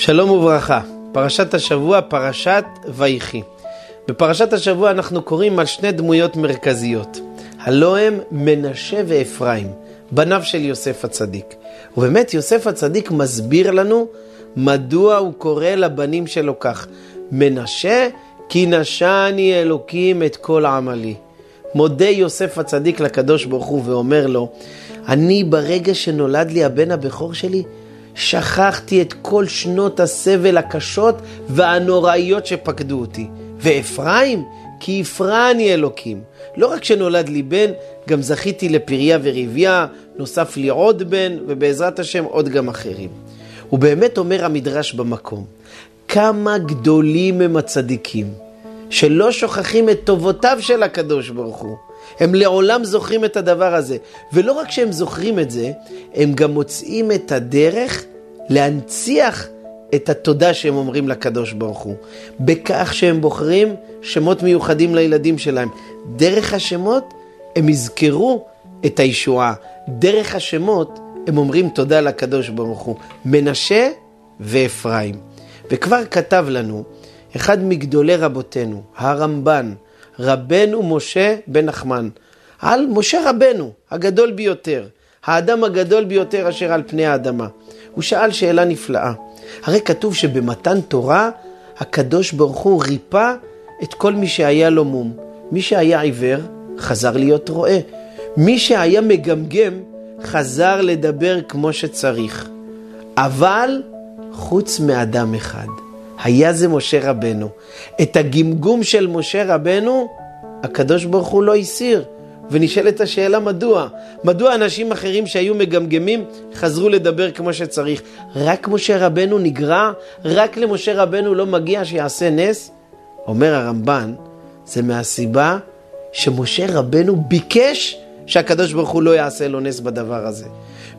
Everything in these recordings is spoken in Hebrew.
שלום וברכה, פרשת השבוע, פרשת ויחי. בפרשת השבוע אנחנו קוראים על שני דמויות מרכזיות. הלא הם מנשה ואפרים, בניו של יוסף הצדיק. ובאמת יוסף הצדיק מסביר לנו מדוע הוא קורא לבנים שלו כך. מנשה כי נשני אלוקים את כל עמלי. מודה יוסף הצדיק לקדוש ברוך הוא ואומר לו, אני ברגע שנולד לי הבן הבכור שלי, שכחתי את כל שנות הסבל הקשות והנוראיות שפקדו אותי. ואפרים, כי הפרעני אלוקים. לא רק שנולד לי בן, גם זכיתי לפריה ורבייה, נוסף לי עוד בן, ובעזרת השם עוד גם אחרים. ובאמת אומר המדרש במקום, כמה גדולים הם הצדיקים, שלא שוכחים את טובותיו של הקדוש ברוך הוא. הם לעולם זוכרים את הדבר הזה. ולא רק שהם זוכרים את זה, הם גם מוצאים את הדרך להנציח את התודה שהם אומרים לקדוש ברוך הוא. בכך שהם בוחרים שמות מיוחדים לילדים שלהם. דרך השמות הם יזכרו את הישועה. דרך השמות הם אומרים תודה לקדוש ברוך הוא. מנשה ואפרים. וכבר כתב לנו אחד מגדולי רבותינו, הרמב"ן, רבנו משה בן נחמן, על משה רבנו, הגדול ביותר, האדם הגדול ביותר אשר על פני האדמה. הוא שאל שאלה נפלאה. הרי כתוב שבמתן תורה, הקדוש ברוך הוא ריפא את כל מי שהיה לו מום. מי שהיה עיוור, חזר להיות רואה. מי שהיה מגמגם, חזר לדבר כמו שצריך. אבל חוץ מאדם אחד. היה זה משה רבנו. את הגמגום של משה רבנו, הקדוש ברוך הוא לא הסיר. ונשאלת השאלה מדוע. מדוע אנשים אחרים שהיו מגמגמים חזרו לדבר כמו שצריך? רק משה רבנו נגרע? רק למשה רבנו לא מגיע שיעשה נס? אומר הרמב"ן, זה מהסיבה שמשה רבנו ביקש שהקדוש ברוך הוא לא יעשה לו נס בדבר הזה.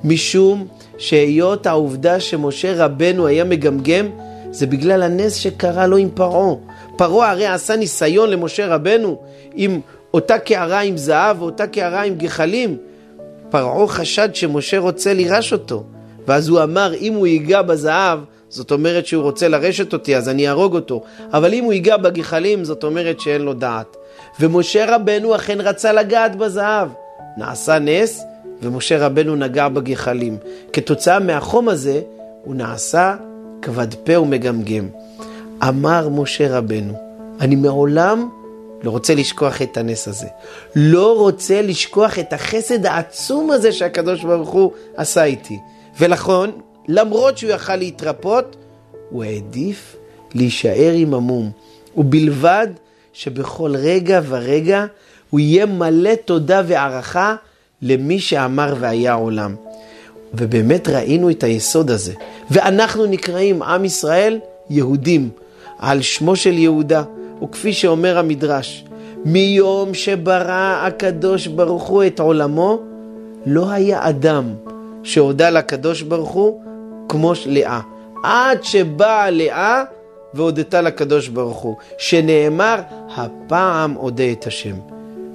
משום שהיות העובדה שמשה רבנו היה מגמגם, זה בגלל הנס שקרה לו עם פרעה. פרעה הרי עשה ניסיון למשה רבנו עם אותה קערה עם זהב ואותה קערה עם גחלים. פרעה חשד שמשה רוצה לירש אותו, ואז הוא אמר, אם הוא ייגע בזהב, זאת אומרת שהוא רוצה לרשת אותי, אז אני אהרוג אותו. אבל אם הוא ייגע בגחלים, זאת אומרת שאין לו דעת. ומשה רבנו אכן רצה לגעת בזהב. נעשה נס, ומשה רבנו נגע בגחלים. כתוצאה מהחום הזה, הוא נעשה כבד פה ומגמגם. אמר משה רבנו, אני מעולם לא רוצה לשכוח את הנס הזה. לא רוצה לשכוח את החסד העצום הזה שהקדוש ברוך הוא עשה איתי. ולכן, למרות שהוא יכל להתרפות, הוא העדיף להישאר עם המום. ובלבד שבכל רגע ורגע הוא יהיה מלא תודה והערכה למי שאמר והיה עולם. ובאמת ראינו את היסוד הזה. ואנחנו נקראים עם ישראל יהודים, על שמו של יהודה. וכפי שאומר המדרש, מיום שברא הקדוש ברוך הוא את עולמו, לא היה אדם שהודה לקדוש ברוך הוא כמו לאה. עד שבאה לאה והודתה לקדוש ברוך הוא, שנאמר, הפעם אודה את השם.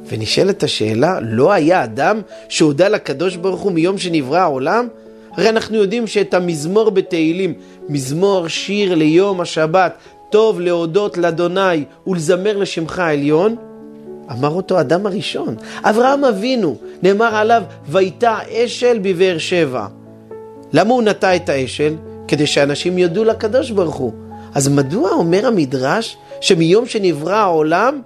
ונשאלת השאלה, לא היה אדם שהודה לקדוש ברוך הוא מיום שנברא העולם? הרי אנחנו יודעים שאת המזמור בתהילים, מזמור שיר ליום השבת, טוב להודות לאדוני ולזמר לשמך העליון, אמר אותו אדם הראשון. אברהם אבינו, נאמר עליו, ויטע אשל בבאר שבע. למה הוא נטע את האשל? כדי שאנשים יודו לקדוש ברוך הוא. אז מדוע אומר המדרש שמיום שנברא העולם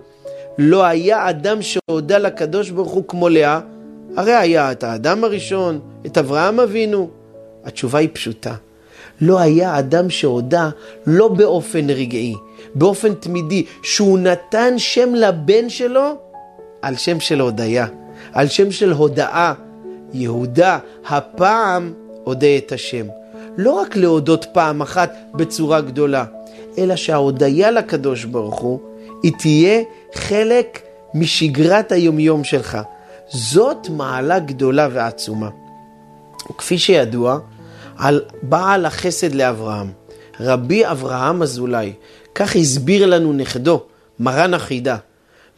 לא היה אדם שהודה לקדוש ברוך הוא כמו לאה? הרי היה את האדם הראשון, את אברהם אבינו. התשובה היא פשוטה. לא היה אדם שהודה לא באופן רגעי, באופן תמידי, שהוא נתן שם לבן שלו על שם של הודיה, על שם של הודאה. יהודה, הפעם אודה את השם. לא רק להודות פעם אחת בצורה גדולה, אלא שההודיה לקדוש ברוך הוא, היא תהיה חלק משגרת היומיום שלך. זאת מעלה גדולה ועצומה. וכפי שידוע, על בעל החסד לאברהם. רבי אברהם אזולאי, כך הסביר לנו נכדו, מרן החידה,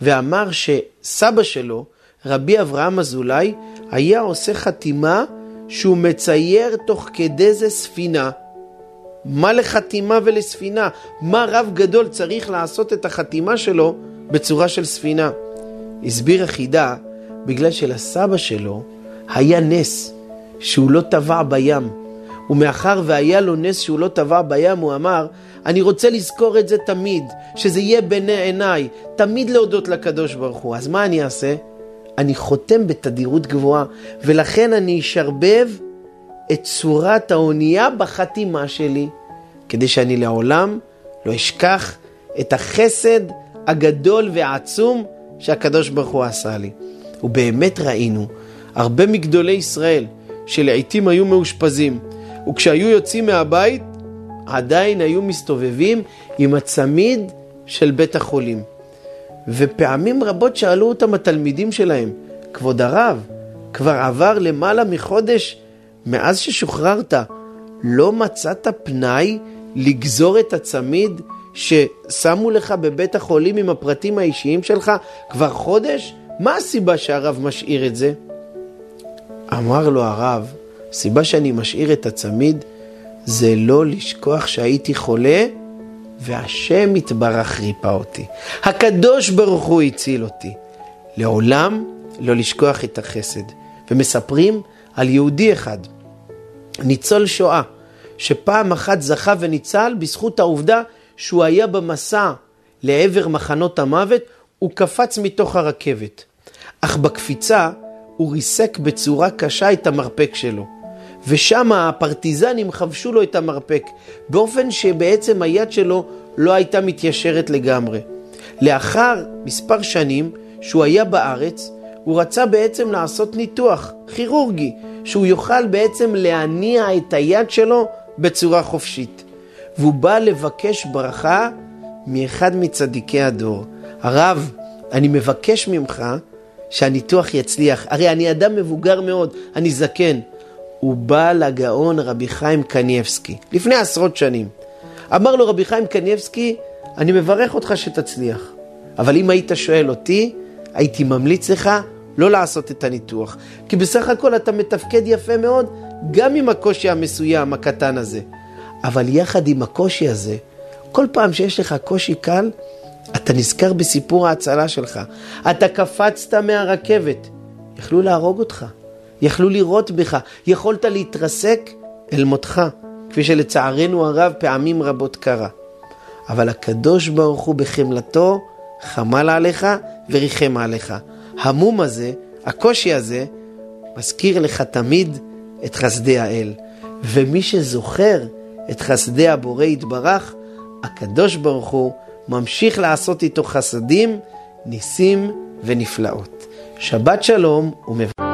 ואמר שסבא שלו, רבי אברהם אזולאי, היה עושה חתימה שהוא מצייר תוך כדי זה ספינה. מה לחתימה ולספינה? מה רב גדול צריך לעשות את החתימה שלו בצורה של ספינה? הסביר החידה, בגלל שלסבא שלו היה נס שהוא לא טבע בים. ומאחר והיה לו נס שהוא לא טבע בים, הוא אמר, אני רוצה לזכור את זה תמיד, שזה יהיה בעיני עיניי, תמיד להודות לקדוש ברוך הוא. אז מה אני אעשה? אני חותם בתדירות גבוהה, ולכן אני אשרבב את צורת האונייה בחתימה שלי, כדי שאני לעולם לא אשכח את החסד הגדול והעצום שהקדוש ברוך הוא עשה לי. ובאמת ראינו הרבה מגדולי ישראל שלעיתים היו מאושפזים, וכשהיו יוצאים מהבית עדיין היו מסתובבים עם הצמיד של בית החולים. ופעמים רבות שאלו אותם התלמידים שלהם, כבוד הרב, כבר עבר למעלה מחודש מאז ששוחררת, לא מצאת פנאי לגזור את הצמיד ששמו לך בבית החולים עם הפרטים האישיים שלך כבר חודש? מה הסיבה שהרב משאיר את זה? אמר לו הרב, הסיבה שאני משאיר את הצמיד זה לא לשכוח שהייתי חולה והשם יתברך ריפא אותי. הקדוש ברוך הוא הציל אותי. לעולם לא לשכוח את החסד. ומספרים על יהודי אחד, ניצול שואה, שפעם אחת זכה וניצל בזכות העובדה שהוא היה במסע לעבר מחנות המוות, הוא קפץ מתוך הרכבת. אך בקפיצה הוא ריסק בצורה קשה את המרפק שלו. ושם הפרטיזנים חבשו לו את המרפק, באופן שבעצם היד שלו לא הייתה מתיישרת לגמרי. לאחר מספר שנים שהוא היה בארץ, הוא רצה בעצם לעשות ניתוח כירורגי, שהוא יוכל בעצם להניע את היד שלו בצורה חופשית. והוא בא לבקש ברכה מאחד מצדיקי הדור. הרב, אני מבקש ממך שהניתוח יצליח. הרי אני אדם מבוגר מאוד, אני זקן. הוא בא לגאון רבי חיים קניבסקי, לפני עשרות שנים. אמר לו רבי חיים קניבסקי, אני מברך אותך שתצליח, אבל אם היית שואל אותי, הייתי ממליץ לך לא לעשות את הניתוח. כי בסך הכל אתה מתפקד יפה מאוד, גם עם הקושי המסוים, הקטן הזה. אבל יחד עם הקושי הזה, כל פעם שיש לך קושי קל, אתה נזכר בסיפור ההצלה שלך. אתה קפצת מהרכבת, יכלו להרוג אותך. יכלו לירות בך, יכולת להתרסק אל מותך, כפי שלצערנו הרב פעמים רבות קרה. אבל הקדוש ברוך הוא בחמלתו חמל עליך וריחם עליך. המום הזה, הקושי הזה, מזכיר לך תמיד את חסדי האל. ומי שזוכר את חסדי הבורא יתברך, הקדוש ברוך הוא ממשיך לעשות איתו חסדים, ניסים ונפלאות. שבת שלום ומברך.